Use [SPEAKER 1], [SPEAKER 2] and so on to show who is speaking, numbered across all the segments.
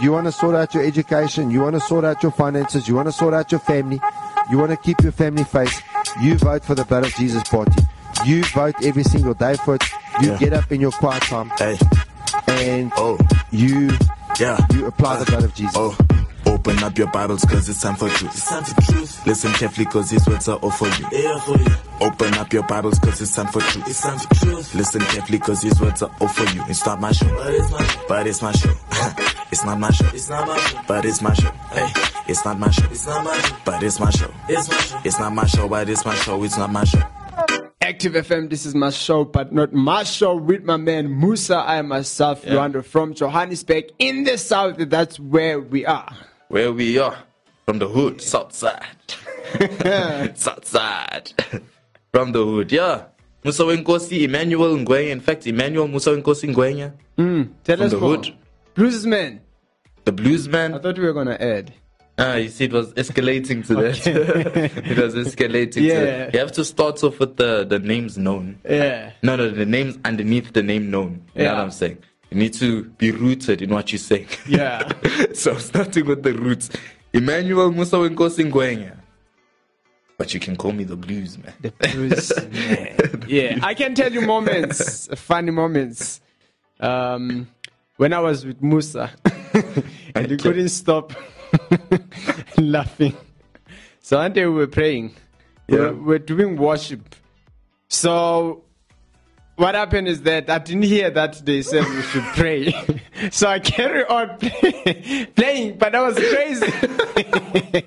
[SPEAKER 1] You want to sort out your education. You want to sort out your finances. You want to sort out your family. You want to keep your family face. You vote for the Blood of Jesus Party. You vote every single day for it. You
[SPEAKER 2] Yeah.
[SPEAKER 1] get up in your quiet time
[SPEAKER 2] Hey,
[SPEAKER 1] and
[SPEAKER 2] oh,
[SPEAKER 1] you
[SPEAKER 2] yeah.
[SPEAKER 1] you apply the blood of Jesus.
[SPEAKER 2] Oh, open up your Bibles cause it's time for truth. It's time for truth. Listen carefully cause these words are all for you. Yeah, for you. Open up your Bibles cause it's time for truth. It's time for truth. Listen carefully cause these words are all for you. It's not my show. But it's my show. But it's my show. it's not my show. It's not my show. But it's my show. Hey, it's not my show. It's not my show. But it's my show. It's my show. It's not my show, but it's my show. It's not my show.
[SPEAKER 3] Active FM, this is my show, but not my show with my man Musa. I am myself,
[SPEAKER 2] Yeah.
[SPEAKER 3] Lwando from Johannesburg in the south. That's where we are.
[SPEAKER 2] Where we are. From the hood, south side. south side. From the hood, yeah. Musa Wenkosi, Emmanuel Ngwenya. In fact, Emmanuel Musa Wenkosi Ngwenya.
[SPEAKER 3] Tell
[SPEAKER 2] From
[SPEAKER 3] us
[SPEAKER 2] the
[SPEAKER 3] more.
[SPEAKER 2] hood.
[SPEAKER 3] Bluesman.
[SPEAKER 2] The blues
[SPEAKER 3] I thought we were gonna add.
[SPEAKER 2] Ah, you see, it was escalating to that. it was escalating to
[SPEAKER 3] Yeah.
[SPEAKER 2] that. You have to start off with the, the names known.
[SPEAKER 3] Yeah.
[SPEAKER 2] No, no, the names underneath the name known. You know
[SPEAKER 3] Yeah.
[SPEAKER 2] what I'm saying? You need to be rooted in what you're saying.
[SPEAKER 3] Yeah.
[SPEAKER 2] so starting with the roots. Emmanuel Musa Wenkosi Ngwenya. But you can call me the blues man.
[SPEAKER 3] The Bluesman. yeah. I can tell you moments, funny moments. Um, when I was with Musa, and you couldn't stop laughing. So one day we were praying. We
[SPEAKER 2] Yeah.
[SPEAKER 3] were- we were doing worship. So what happened is that I didn't hear that they said we should pray. so I carry on play, playing, but I was crazy.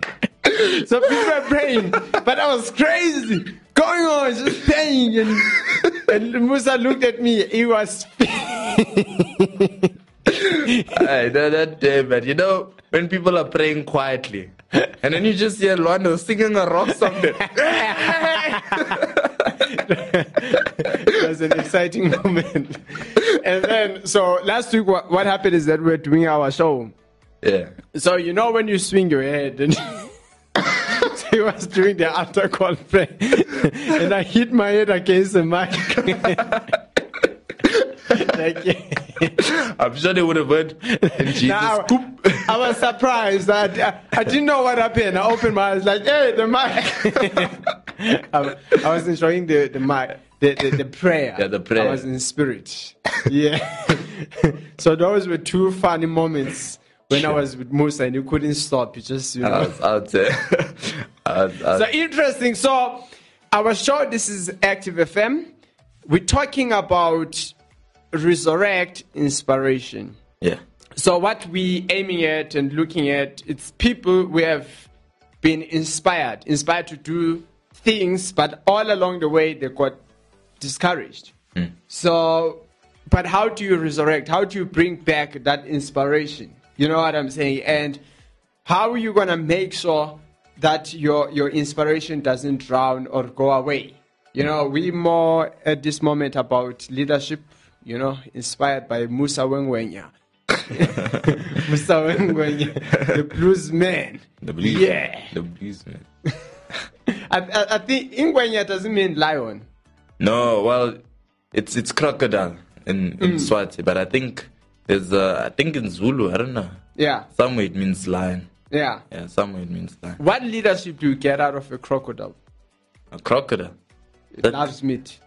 [SPEAKER 3] So people were praying, but I was crazy. Going on, just playing. And, and Musa looked at me. He was.
[SPEAKER 2] I know that day, man. You know, when people are praying quietly, and then you just hear Lwando singing a rock song. That,
[SPEAKER 3] it was an exciting moment. And then, so last week, what, what happened is that we we're doing our show.
[SPEAKER 2] yeah.
[SPEAKER 3] So you know when you swing your head and was doing the altar call and I hit my head against the mic. like,
[SPEAKER 2] I'm sure they would have heard. And Jesus,
[SPEAKER 3] now,
[SPEAKER 2] scoop.
[SPEAKER 3] I was surprised. I, uh, I didn't know what happened. I opened my eyes like, hey, the mic. I, I was enjoying the, the mic. The, the, the prayer.
[SPEAKER 2] Yeah, the prayer.
[SPEAKER 3] I was in spirit. Yeah. so those were two funny moments when I was with Musa and you couldn't stop. You just, you know.
[SPEAKER 2] I was out there. I was, I was,
[SPEAKER 3] So interesting. So our show, this is Active FM. We're talking about resurrect inspiration.
[SPEAKER 2] yeah.
[SPEAKER 3] So what we aiming at and looking at, it's people we have been inspired, inspired to do things, but all along the way they got discouraged. So, but how do you resurrect? How do you bring back that inspiration? You know what I'm saying? And how are you gonna make sure that your your inspiration doesn't drown or go away? You know, we more at this moment about leadership. You know, inspired by Musa Wengwenya. Musa Wengwenya, the blues man.
[SPEAKER 2] The blues.
[SPEAKER 3] Yeah.
[SPEAKER 2] The blues, man.
[SPEAKER 3] I, I, I think Ingwenya doesn't mean lion.
[SPEAKER 2] No, well, it's it's crocodile in, in
[SPEAKER 3] Mm.
[SPEAKER 2] Swati, but I think there's uh, I think in Zulu, I don't know.
[SPEAKER 3] Yeah,
[SPEAKER 2] Somewhere it means lion.
[SPEAKER 3] yeah.
[SPEAKER 2] Yeah, somewhere it means lion.
[SPEAKER 3] What leadership do you get out of a crocodile?
[SPEAKER 2] A crocodile.
[SPEAKER 3] It
[SPEAKER 2] That-
[SPEAKER 3] loves meat.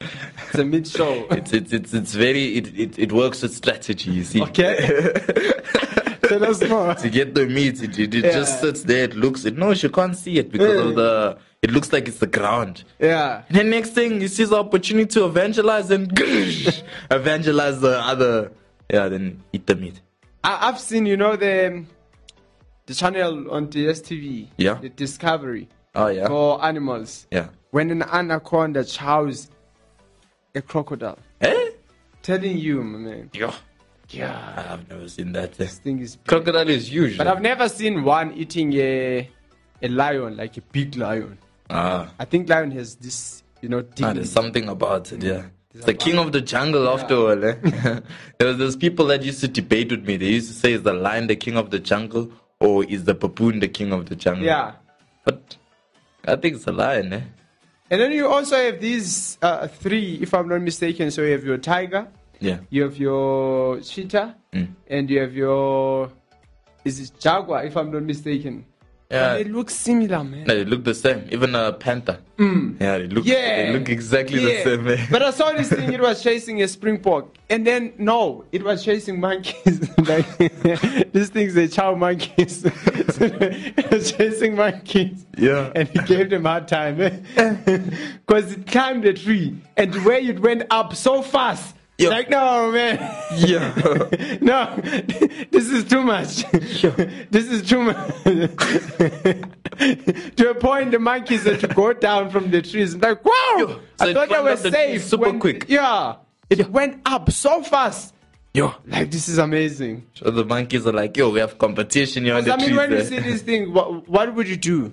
[SPEAKER 3] it's a meat show.
[SPEAKER 2] It's it's it's it's very it, it, it works with strategy, you see.
[SPEAKER 3] Okay. Tell us more.
[SPEAKER 2] To get the meat, it, it, it
[SPEAKER 3] Yeah.
[SPEAKER 2] just sits there, it looks it no, you can't see it because
[SPEAKER 3] Yeah.
[SPEAKER 2] of the it looks like it's the ground.
[SPEAKER 3] Yeah.
[SPEAKER 2] And then next thing he sees the opportunity to evangelize and evangelize the other yeah, then eat the meat.
[SPEAKER 3] I, I've seen, you know, the the channel on DSTV.
[SPEAKER 2] Yeah.
[SPEAKER 3] The Discovery
[SPEAKER 2] Oh yeah.
[SPEAKER 3] for animals.
[SPEAKER 2] Yeah.
[SPEAKER 3] When an anaconda chows a crocodile.
[SPEAKER 2] Eh?
[SPEAKER 3] Telling you, my man.
[SPEAKER 2] Yeah.
[SPEAKER 3] Yeah.
[SPEAKER 2] I've never seen that.
[SPEAKER 3] This thing is big.
[SPEAKER 2] Crocodile is huge.
[SPEAKER 3] But I've never seen one eating a a lion, like a big lion.
[SPEAKER 2] Ah,
[SPEAKER 3] I think lion has this, you know,
[SPEAKER 2] ah, there's something about it, yeah. It's the king of the jungle after all. Eh? there was those people that used to debate with me. They used to say, is the lion the king of the jungle or is the baboon the king of the jungle?
[SPEAKER 3] Yeah.
[SPEAKER 2] But I think it's the lion, eh?
[SPEAKER 3] And then you also have these uh, three, if I'm not mistaken. So you have your tiger,
[SPEAKER 2] Yeah.
[SPEAKER 3] You have your cheetah, and you have your is it jaguar, if I'm not mistaken.
[SPEAKER 2] Yeah.
[SPEAKER 3] But it looks similar, man.
[SPEAKER 2] No, they look the same. Even a panther. Yeah, they look.
[SPEAKER 3] Mm. Yeah.
[SPEAKER 2] They look exactly
[SPEAKER 3] Yeah.
[SPEAKER 2] the same. eh?
[SPEAKER 3] but I saw this thing, it was chasing a springbok. And then, no, it was chasing monkeys. like, these things are chow monkeys. so it was chasing monkeys.
[SPEAKER 2] Yeah.
[SPEAKER 3] And he gave them a hard time. Because it climbed a tree. And the way it went up so fast.
[SPEAKER 2] Yeah.
[SPEAKER 3] Like, no, man.
[SPEAKER 2] yeah.
[SPEAKER 3] No, this is too much. This is too much. to a point, the monkeys had to go down from the trees. I'm like, wow!
[SPEAKER 2] Yo,
[SPEAKER 3] I
[SPEAKER 2] so it
[SPEAKER 3] thought I was
[SPEAKER 2] up the tree
[SPEAKER 3] safe.
[SPEAKER 2] super
[SPEAKER 3] when-
[SPEAKER 2] quick.
[SPEAKER 3] Yeah. It went up so fast.
[SPEAKER 2] Yo.
[SPEAKER 3] Like, this is amazing.
[SPEAKER 2] So the monkeys are like, yo, we have competition here on the
[SPEAKER 3] I mean,
[SPEAKER 2] trees.
[SPEAKER 3] when you
[SPEAKER 2] eh?
[SPEAKER 3] see this thing, what, what would you do?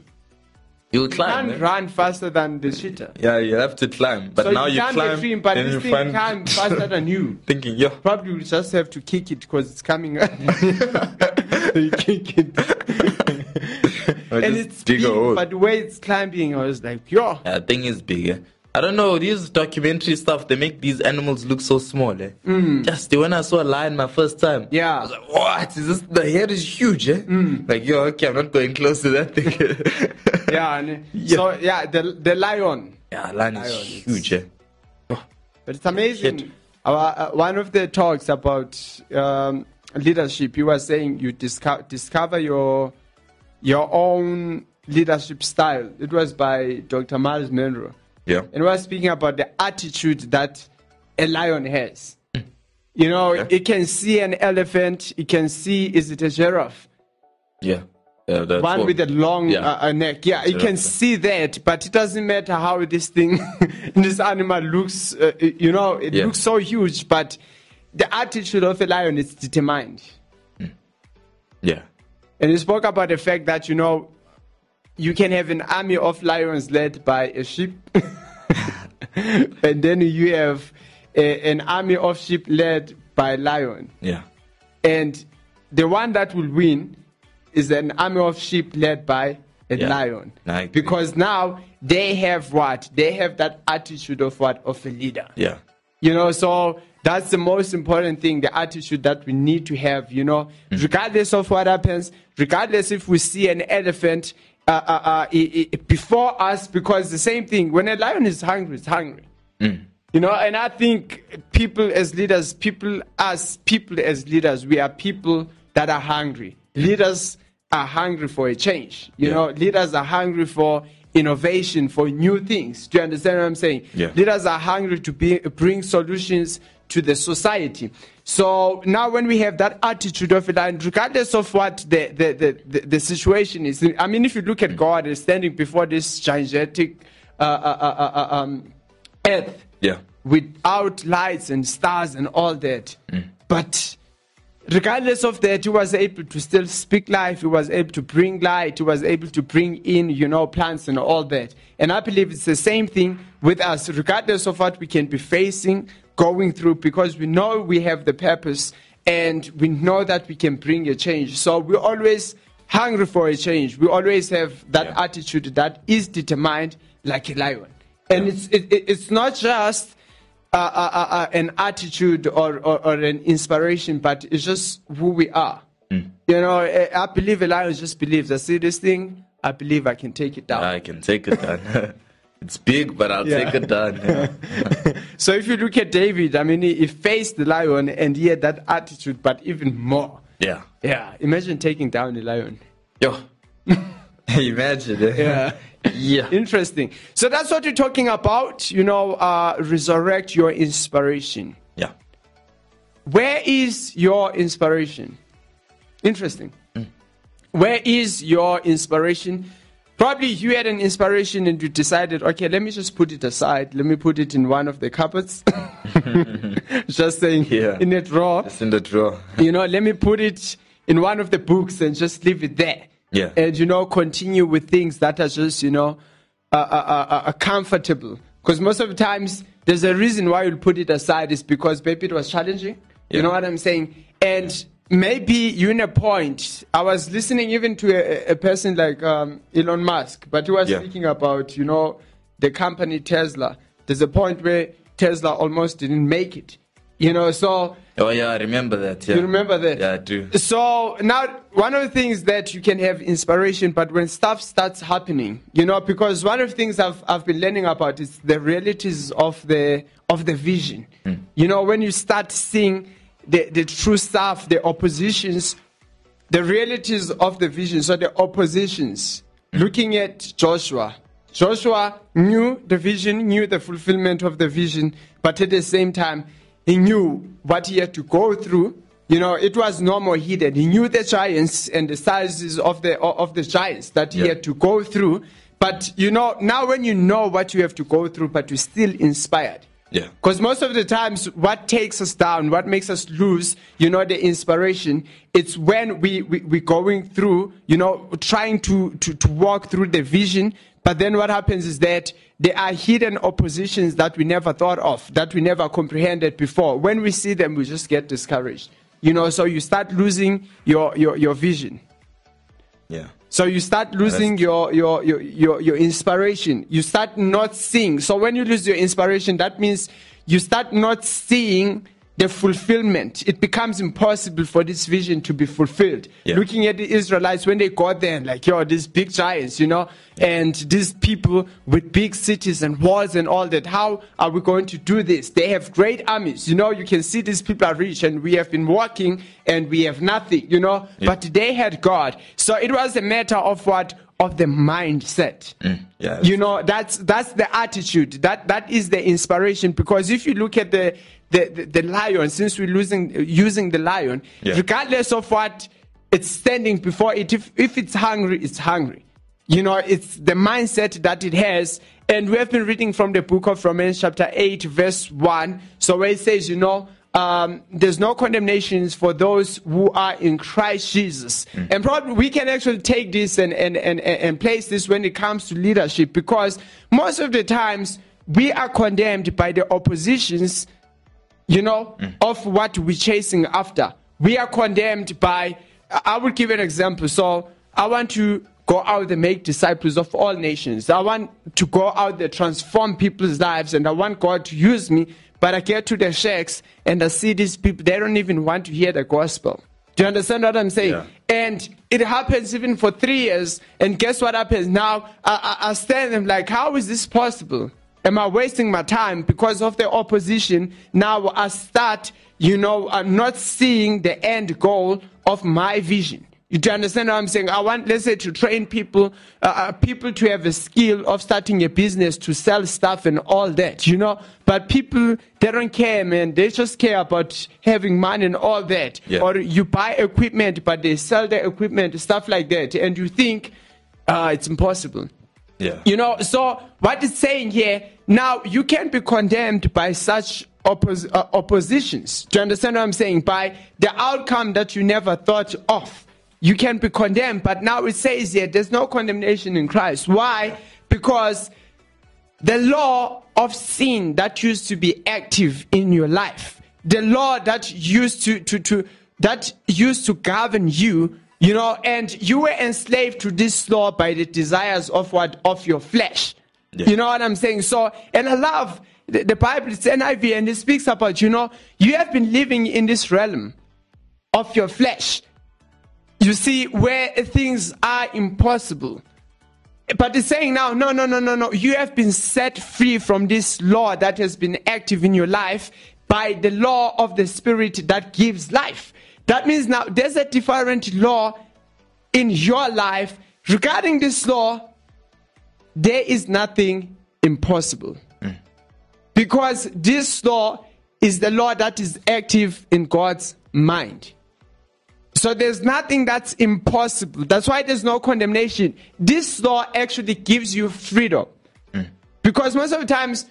[SPEAKER 2] You'll
[SPEAKER 3] You
[SPEAKER 2] climb.
[SPEAKER 3] can't
[SPEAKER 2] eh?
[SPEAKER 3] run faster than the cheetah.
[SPEAKER 2] Yeah, you have to climb. But
[SPEAKER 3] so
[SPEAKER 2] now
[SPEAKER 3] you
[SPEAKER 2] you
[SPEAKER 3] climb
[SPEAKER 2] climb,
[SPEAKER 3] the but
[SPEAKER 2] and
[SPEAKER 3] this
[SPEAKER 2] you
[SPEAKER 3] thing
[SPEAKER 2] find
[SPEAKER 3] can't faster than you.
[SPEAKER 2] thinking, yeah.
[SPEAKER 3] Probably we just have to kick it because it's coming. you kick it. And it's
[SPEAKER 2] dig a
[SPEAKER 3] big,
[SPEAKER 2] hole.
[SPEAKER 3] but the way it's climbing, I was like, yo.
[SPEAKER 2] Yeah, thing is bigger. I don't know, these documentary stuff, they make these animals look so small. Eh? Just when I saw a lion my first time,
[SPEAKER 3] Mm. Yeah. Mm.
[SPEAKER 2] I was like, what? Is this, the head is huge, eh? Like, yo, okay, I'm not going close to that thing.
[SPEAKER 3] Yeah, and so yeah, the the lion.
[SPEAKER 2] yeah, lion is
[SPEAKER 3] Lion is-
[SPEAKER 2] huge, eh?
[SPEAKER 3] But it's amazing.
[SPEAKER 2] Shit.
[SPEAKER 3] Our, uh, one of the talks about um, leadership, you were saying you discover discover your your own leadership style. It was by Dr. Myles Munroe,
[SPEAKER 2] Yeah.
[SPEAKER 3] and we were speaking about the attitude that a lion has. You know,
[SPEAKER 2] Yeah.
[SPEAKER 3] it can see an elephant. It can see is it a giraffe?
[SPEAKER 2] Yeah. Yeah, that's
[SPEAKER 3] one with a long
[SPEAKER 2] Yeah.
[SPEAKER 3] uh, uh, neck. Yeah, you can see that, but it doesn't matter how this thing, this animal looks. Uh, you know, it
[SPEAKER 2] Yeah.
[SPEAKER 3] looks so huge, but the attitude of a lion is determined.
[SPEAKER 2] Yeah.
[SPEAKER 3] And he spoke about the fact that you know, you can have an army of lions led by a sheep, and then you have a, an army of sheep led by a lion.
[SPEAKER 2] Yeah.
[SPEAKER 3] And the one that will win is an army of sheep led by a
[SPEAKER 2] Yeah.
[SPEAKER 3] lion. Because now they have what? They have that attitude of what? Of a leader.
[SPEAKER 2] Yeah.
[SPEAKER 3] You know, so that's the most important thing, the attitude that we need to have, you know, regardless of what happens, regardless if we see an elephant uh, uh, uh, before us, because the same thing, when a lion is hungry, it's hungry. You know, and I think people as leaders, people as people as leaders, we are people that are hungry. Leaders are hungry for a change. You
[SPEAKER 2] Yeah.
[SPEAKER 3] know, leaders are hungry for innovation, for new things. Do you understand what I'm saying?
[SPEAKER 2] Yeah.
[SPEAKER 3] Leaders are hungry to be, bring solutions to the society. So now, when we have that attitude of it, and regardless of what the, the, the, the, the situation is, I mean, if you look at God as standing before this gigantic uh, uh, uh, uh, um, earth,
[SPEAKER 2] Yeah.
[SPEAKER 3] without lights and stars and all that. But regardless of that, he was able to still speak life. He was able to bring light. He was able to bring in, you know, plants and all that. And I believe it's the same thing with us, regardless of what we can be facing, going through, because we know we have the purpose and we know that we can bring a change. So we're always hungry for a change. We always have that
[SPEAKER 2] Yeah.
[SPEAKER 3] attitude that is determined like a lion. And it's, it, it- it's not just uh, uh, uh, an attitude or, or, or an inspiration, but it's just who we are. You know, I, I believe a lion just believes. I see this thing, I believe I can take it down.
[SPEAKER 2] I can take it down. it's big, but I'll
[SPEAKER 3] Yeah.
[SPEAKER 2] take it down. Yeah.
[SPEAKER 3] so if you look at David, I mean, he, he faced the lion and he had that attitude, but even more.
[SPEAKER 2] yeah.
[SPEAKER 3] Yeah, imagine taking down the lion.
[SPEAKER 2] Yo. Imagine.
[SPEAKER 3] Yeah.
[SPEAKER 2] Yeah.
[SPEAKER 3] Interesting. So that's what you're talking about, you know, uh, resurrect your inspiration.
[SPEAKER 2] Yeah.
[SPEAKER 3] Where is your inspiration? Interesting. Where is your inspiration? Probably you had an inspiration and you decided, okay, let me just put it aside. Let me put it in one of the cupboards. just saying,
[SPEAKER 2] Yeah.
[SPEAKER 3] in a drawer.
[SPEAKER 2] It's in the drawer.
[SPEAKER 3] You know, let me put it in one of the books and just leave it there.
[SPEAKER 2] Yeah.
[SPEAKER 3] And, you know, continue with things that are just, you know, uh, uh, uh, comfortable. Because most of the times, there's a reason why you'll put it aside is because maybe it was challenging. You know what I'm saying? And maybe you're in a point. I was listening even to a, a person like um, Elon Musk, but he was
[SPEAKER 2] Yeah.
[SPEAKER 3] speaking about, you know, the company Tesla. There's a point where Tesla almost didn't make it. You know, so
[SPEAKER 2] Oh yeah, I remember that. Yeah.
[SPEAKER 3] you remember that?
[SPEAKER 2] Yeah, I do.
[SPEAKER 3] So now, one of the things that you can have inspiration, but when stuff starts happening, you know, because one of the things I've I've been learning about is the realities of the of the vision. Hmm. You know, when you start seeing the the true stuff, the oppositions, the realities of the vision. So the oppositions. Looking at Joshua, Joshua knew the vision, knew the fulfillment of the vision, but at the same time, he knew what he had to go through. You know, it was no more hidden. He knew the giants and the sizes of the of the giants that he
[SPEAKER 2] Yeah.
[SPEAKER 3] had to go through. But you know, now when you know what you have to go through, but you're still inspired.
[SPEAKER 2] Yeah.
[SPEAKER 3] Because most of the times, what takes us down, what makes us lose, you know, the inspiration, it's when we, we, we're going through, you know, trying to, to, to walk through the vision. But then what happens is that there are hidden oppositions that we never thought of, that we never comprehended before. When we see them, we just get discouraged. You know, so you start losing your, your, your vision.
[SPEAKER 2] Yeah.
[SPEAKER 3] So you start losing your, your, your, your, your inspiration. You start not seeing. So when you lose your inspiration, that means you start not seeing the fulfillment. It becomes impossible for this vision to be fulfilled.
[SPEAKER 2] Yeah.
[SPEAKER 3] Looking at the Israelites when they got there, like, yo, these big giants, you know, and these people with big cities and walls and all that. How are we going to do this? They have great armies. You know, you can see these people are rich and we have been walking and we have nothing, you know, but they had God. So it was a matter of what? Of the mindset.
[SPEAKER 2] Mm, yeah.
[SPEAKER 3] You know, that's that's the attitude. That that is the inspiration. Because if you look at the the, the, the lion, since we're losing using the lion,
[SPEAKER 2] Yeah.
[SPEAKER 3] regardless of what it's standing before it, if, if it's hungry, it's hungry. You know, it's the mindset that it has. And we have been reading from the book of Romans, chapter 8, verse 1. So where it says, you know, um, there's no condemnations for those who are in Christ Jesus. And probably we can actually take this and, and, and, and place this when it comes to leadership because most of the times we are condemned by the oppositions you know, mm. of what we're chasing after. We are condemned by, I will give an example. So I want to go out and make disciples of all nations. I want to go out there, transform people's lives, and I want God to use me. But I get to the shacks and I see these people, they don't even want to hear the gospel. Do you understand what I'm saying?
[SPEAKER 2] Yeah.
[SPEAKER 3] And it happens even for three years. And guess what happens now? I, I, I stand and like, how is this possible? Am I wasting my time because of the opposition? Now I start, you know, I'm not seeing the end goal of my vision. You do understand what I'm saying? I want, let's say, to train people, uh, uh, people to have a skill of starting a business to sell stuff and all that, you know. But people, they don't care, man. They just care about having money and all that.
[SPEAKER 2] Yeah.
[SPEAKER 3] Or you buy equipment, but they sell the equipment, stuff like that, and you think uh, it's impossible.
[SPEAKER 2] Yeah.
[SPEAKER 3] You know, so what it's saying here, now you can't be condemned by such oppos- uh, oppositions. Do you understand what I'm saying? By the outcome that you never thought of. You can be condemned, but now it says here there's no condemnation in Christ. Why? Because the law of sin that used to be active in your life, the law that used to, to, to that used to govern you, you know, and you were enslaved to this law by the desires of what of your flesh.
[SPEAKER 2] Yeah.
[SPEAKER 3] You know what I'm saying? So, and I love the, the Bible, it's NIV, and it speaks about, you know, you have been living in this realm of your flesh. You see, where things are impossible. But it's saying now, no, no, no, no, no. You have been set free from this law that has been active in your life by the law of the Spirit that gives life. That means now there's a different law in your life. Regarding this law, there is nothing impossible. Mm. Because this law is the law that is active in God's mind. So there's nothing that's impossible. That's why there's no condemnation. This law actually gives you freedom. Mm. Because most of the times,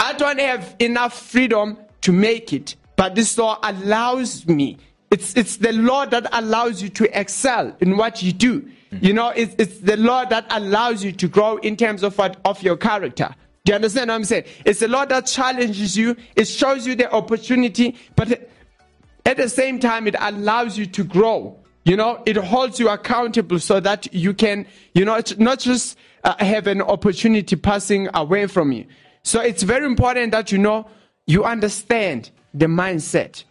[SPEAKER 3] I don't have enough freedom to make it, but this law allows me. It's, it's the law that allows you to excel in what you do. You know, it's, it's the law that allows you to grow in terms of what, of your character. Do you understand what I'm saying? It's the law that challenges you. It shows you the opportunity, but at the same time, it allows you to grow. You know, it holds you accountable so that you can, you know, it's not just uh, have an opportunity passing away from you. So it's very important that you know, you understand the mindset.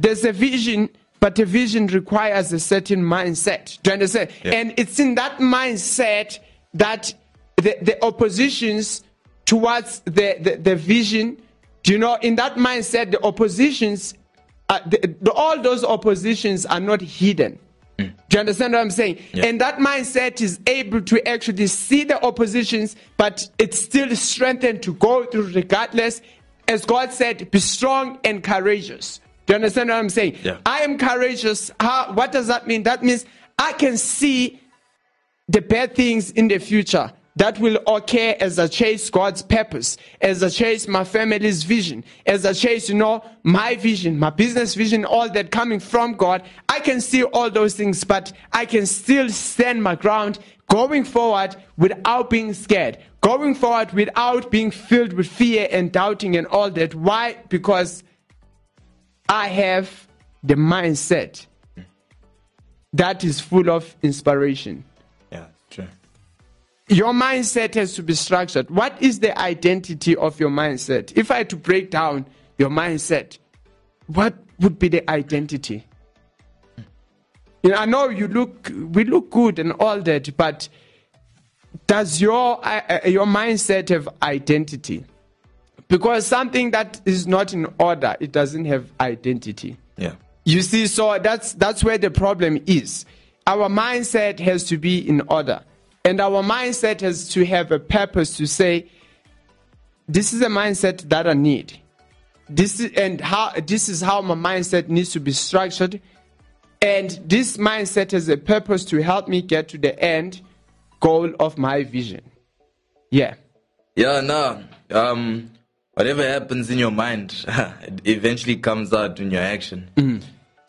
[SPEAKER 3] There's a vision, but a vision requires a certain mindset. Do you understand?
[SPEAKER 2] Yeah.
[SPEAKER 3] And it's in that mindset that the, the oppositions towards the, the, the vision, do you know, in that mindset, the oppositions, uh, the, the, all those oppositions are not hidden. Do you understand what I'm saying?
[SPEAKER 2] Yeah.
[SPEAKER 3] And that mindset is able to actually see the oppositions, but it's still strengthened to go through regardless. As God said, be strong and courageous. Do you understand what I'm saying?
[SPEAKER 2] Yeah.
[SPEAKER 3] I am courageous. How, what does that mean? That means I can see the bad things in the future that will occur as I chase God's purpose, as I chase my family's vision, as I chase, you know, my vision, my business vision, all that coming from God. I can see all those things, but I can still stand my ground going forward without being scared, going forward without being filled with fear and doubting and all that. Why? Because I have the mindset that is full of inspiration.
[SPEAKER 2] Yeah, true.
[SPEAKER 3] Your mindset has to be structured. What is the identity of your mindset? If I had to break down your mindset, what would be the identity? You know, I know you look, we look good and all that, but does your uh, uh, your mindset have identity? Because something that is not in order, it doesn't have identity.
[SPEAKER 2] Yeah.
[SPEAKER 3] You see, so that's that's where the problem is. Our mindset has to be in order, and our mindset has to have a purpose to say, "This is a mindset that I need." This is and how this is how my mindset needs to be structured, and this mindset has a purpose to help me get to the end goal of my vision. Yeah.
[SPEAKER 2] Yeah, no. Um, whatever happens in your mind, it eventually comes out in your action.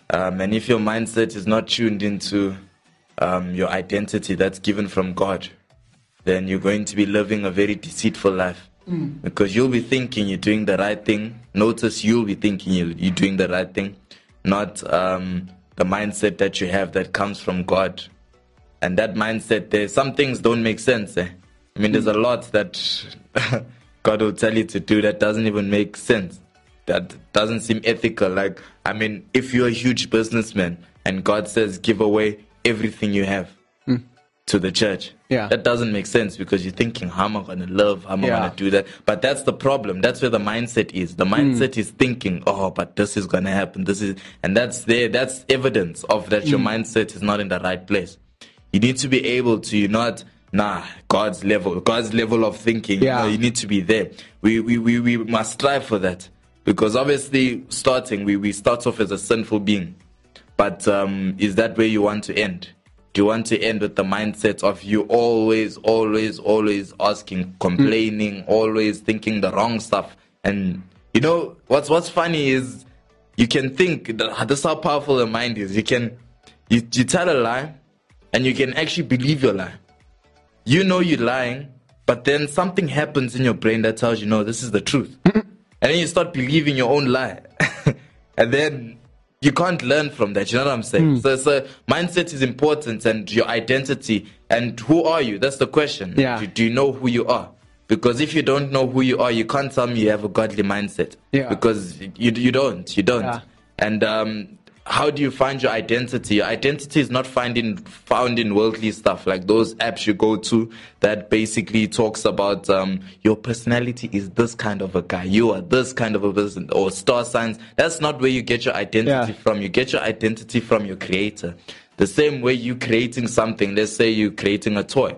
[SPEAKER 2] Um, and if your mindset is not tuned into um, your identity that's given from God, then you're going to be living a very deceitful life. Because you'll be thinking you're doing the right thing. Notice you'll be thinking you're, doing the right thing, not um, the mindset that you have that comes from God and that mindset there some things don't make sense eh? i mean there's a lot that god will tell you to do that doesn't even make sense. That doesn't seem ethical. Like i mean if you're a huge businessman and god says give away everything you have hmm. to the church
[SPEAKER 3] Yeah.
[SPEAKER 2] that doesn't make sense because you're thinking how am i going to live? How am i going to do that? But that's the problem. That's where the mindset is. The hmm. mindset is thinking oh but this is going to happen. This is and that's there. That's evidence of that your hmm. mindset is not in the right place. You need to be able to not nah god's level god's level of thinking
[SPEAKER 3] Yeah.
[SPEAKER 2] you, know, you need to be there. We, we we we must strive for that. Because obviously starting we we start off as a sinful being. But um is that where you want to end? Do you want to end with the mindset of you always always always asking complaining always thinking the wrong stuff? And you know what's what's funny is you can think that this is how powerful the mind is. You can you, you tell a lie and you can actually believe your lie. You know you're lying, but then something happens in your brain that tells you, no, this is the truth. and then you start believing your own lie. and then you can't learn from that. You know what I'm saying? So, so mindset is important and your identity. And who are you? That's the question.
[SPEAKER 3] Yeah.
[SPEAKER 2] Do, do you know who you are? Because if you don't know who you are, you can't tell me you have a godly mindset.
[SPEAKER 3] Yeah.
[SPEAKER 2] Because you, you don't. You don't.
[SPEAKER 3] Yeah.
[SPEAKER 2] And um, how do you find your identity? Your identity is not finding found in worldly stuff like those apps you go to that basically talks about um, your personality is this kind of a guy. You are this kind of a person or star signs. That's not where you get your identity
[SPEAKER 3] Yeah.
[SPEAKER 2] from. You get your identity from your creator. The same way you creating something. Let's say you creating a toy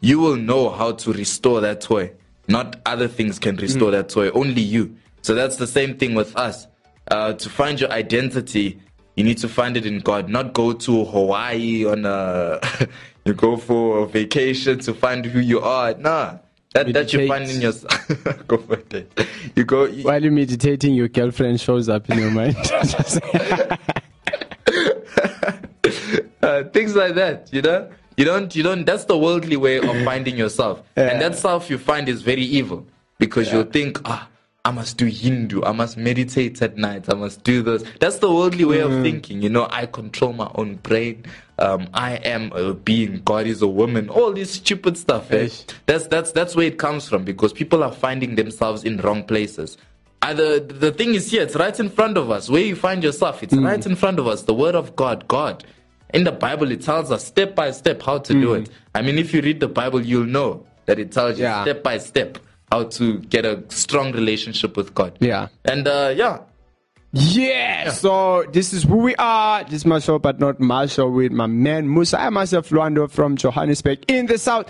[SPEAKER 2] you will know how to restore that toy. Not other things can restore that toy, only you. So that's the same thing with us. Uh, to find your identity, you need to find it in God, not go to Hawaii on a. you go for a vacation to find who you are. Nah. That, that you find in yourself. go for it. You go. You,
[SPEAKER 3] While you're meditating, your girlfriend shows up in your mind.
[SPEAKER 2] uh, things like that you know you don't you don't that's the worldly way of finding yourself and that self you find is very evil because you'll think ah I must do Hindu. I must meditate at night. I must do this. That's the worldly way of thinking. You know, I control my own brain. Um, I am a being. God is a woman. All this stupid stuff. Eh? That's that's that's where it comes from because people are finding themselves in wrong places. Uh, the, the thing is here, it's right in front of us. Where you find yourself, it's right in front of us. The word of God, God. In the Bible, it tells us step by step how to do it. I mean, if you read the Bible, you'll know that it tells you
[SPEAKER 3] Yeah.
[SPEAKER 2] step by step how to get a strong relationship with God.
[SPEAKER 3] Yeah.
[SPEAKER 2] And uh, yeah,
[SPEAKER 3] Yeah. So this is who we are. This is my show, but not my show with my man Musa. I myself, Lwando from Johannesburg in the south.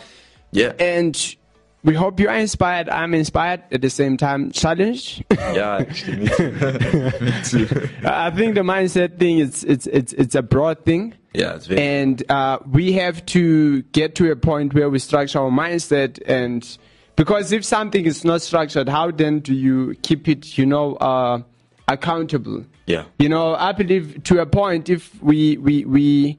[SPEAKER 2] yeah,
[SPEAKER 3] And we hope you are inspired. I'm inspired at the same time, challenged.
[SPEAKER 2] yeah. Actually, me too. me too.
[SPEAKER 3] I think the mindset thing is it's it's it's a broad thing.
[SPEAKER 2] Yeah, it's very.
[SPEAKER 3] and uh, we have to get to a point where we structure our mindset and because if something is not structured how then do you keep it you know uh, accountable?
[SPEAKER 2] Yeah.
[SPEAKER 3] you know i believe to a point if we we we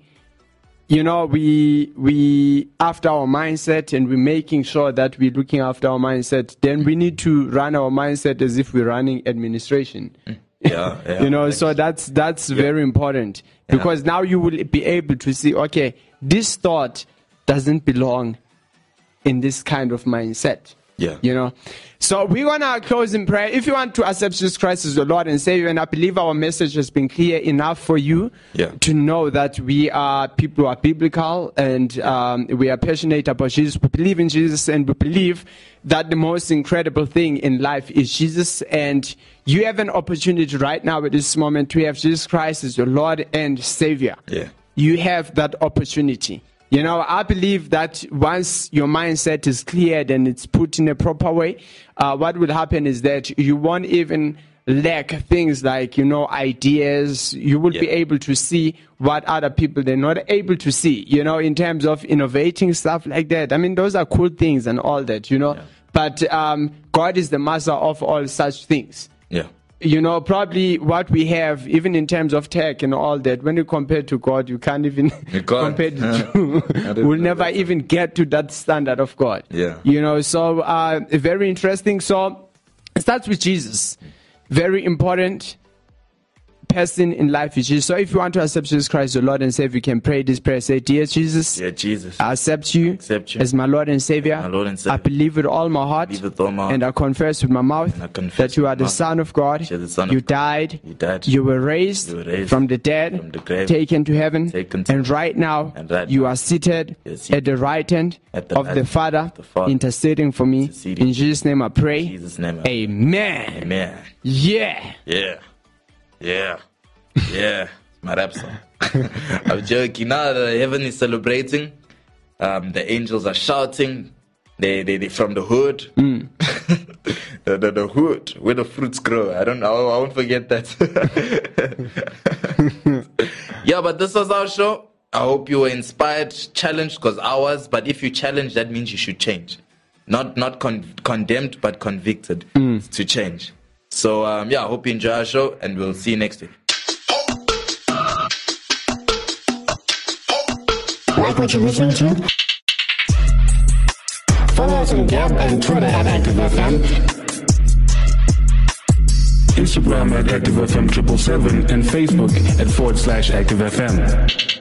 [SPEAKER 3] you know we we after our mindset and we're making sure that we're looking after our mindset then we need to run our mindset as if we're running administration.
[SPEAKER 2] Yeah, yeah.
[SPEAKER 3] you know so that's that's very important. Because now you will be able to see okay this thought doesn't belong in this kind of mindset
[SPEAKER 2] Yeah.
[SPEAKER 3] you know so we're gonna close in prayer if you want to accept jesus christ as your lord and savior and i believe our message has been clear enough for you
[SPEAKER 2] Yeah.
[SPEAKER 3] to know that we are people who are biblical and um, we are passionate about jesus we believe in jesus and we believe that the most incredible thing in life is jesus and you have an opportunity right now at this moment to have jesus christ as your lord and savior
[SPEAKER 2] Yeah.
[SPEAKER 3] you have that opportunity. You know, I believe that once your mindset is cleared and it's put in a proper way, uh, what will happen is that you won't even lack things like, you know, ideas. You will be able to see what other people they're not able to see, you know, in terms of innovating stuff like that. I mean, those are cool things and all that, you know. But um, God is the master of all such things
[SPEAKER 2] yeah.
[SPEAKER 3] You know, probably what we have, even in terms of tech and all that, when you compare to God, you can't even compare the
[SPEAKER 2] I
[SPEAKER 3] two.
[SPEAKER 2] didn't
[SPEAKER 3] we'll never even get to that standard of God.
[SPEAKER 2] Yeah.
[SPEAKER 3] You know, so uh, very interesting. So it starts with Jesus. Very important person in life is Jesus. So if you want to accept Jesus Christ, your Lord and Savior, you can pray this prayer. Say, Dear Jesus,
[SPEAKER 2] Yeah, Jesus.
[SPEAKER 3] I accept you,
[SPEAKER 2] Accept you
[SPEAKER 3] as my Lord and Savior.
[SPEAKER 2] my Lord and Savior.
[SPEAKER 3] I believe with all my heart,
[SPEAKER 2] all my heart.
[SPEAKER 3] and I confess with my mouth
[SPEAKER 2] And I confess
[SPEAKER 3] that you are the Son of God.
[SPEAKER 2] you're the Son of
[SPEAKER 3] you
[SPEAKER 2] God.
[SPEAKER 3] died.
[SPEAKER 2] You died.
[SPEAKER 3] You were raised,
[SPEAKER 2] You were raised
[SPEAKER 3] from the dead,
[SPEAKER 2] from the grave,
[SPEAKER 3] taken to heaven,
[SPEAKER 2] taken to
[SPEAKER 3] and right now
[SPEAKER 2] and right
[SPEAKER 3] you are seated
[SPEAKER 2] seated
[SPEAKER 3] at the right hand
[SPEAKER 2] the
[SPEAKER 3] of
[SPEAKER 2] right
[SPEAKER 3] the Father,
[SPEAKER 2] the Father,
[SPEAKER 3] interceding for me.
[SPEAKER 2] interceding
[SPEAKER 3] In Jesus' name I pray.
[SPEAKER 2] Name. I-
[SPEAKER 3] Amen.
[SPEAKER 2] Amen.
[SPEAKER 3] Yeah.
[SPEAKER 2] Yeah. Yeah. Yeah. My rap song. I'm joking. Now the heaven is celebrating. Um, the angels are shouting. They, they, they from the hood.
[SPEAKER 3] Mm.
[SPEAKER 2] the, the, the hood where the fruits grow. I don't know. I won't forget that. yeah, but this was our show. I hope you were inspired, challenged, because I was. But if you challenge, that means you should change. Not not con- condemned, but convicted
[SPEAKER 3] Mm.
[SPEAKER 2] to change. So um, yeah, I hope you enjoy our show, and we'll see you next week.
[SPEAKER 4] Like what you're listening to? Follow us on Gab and Twitter at ActiveFM.
[SPEAKER 5] Instagram at ActiveFM777 and Facebook at forward slash ActiveFM.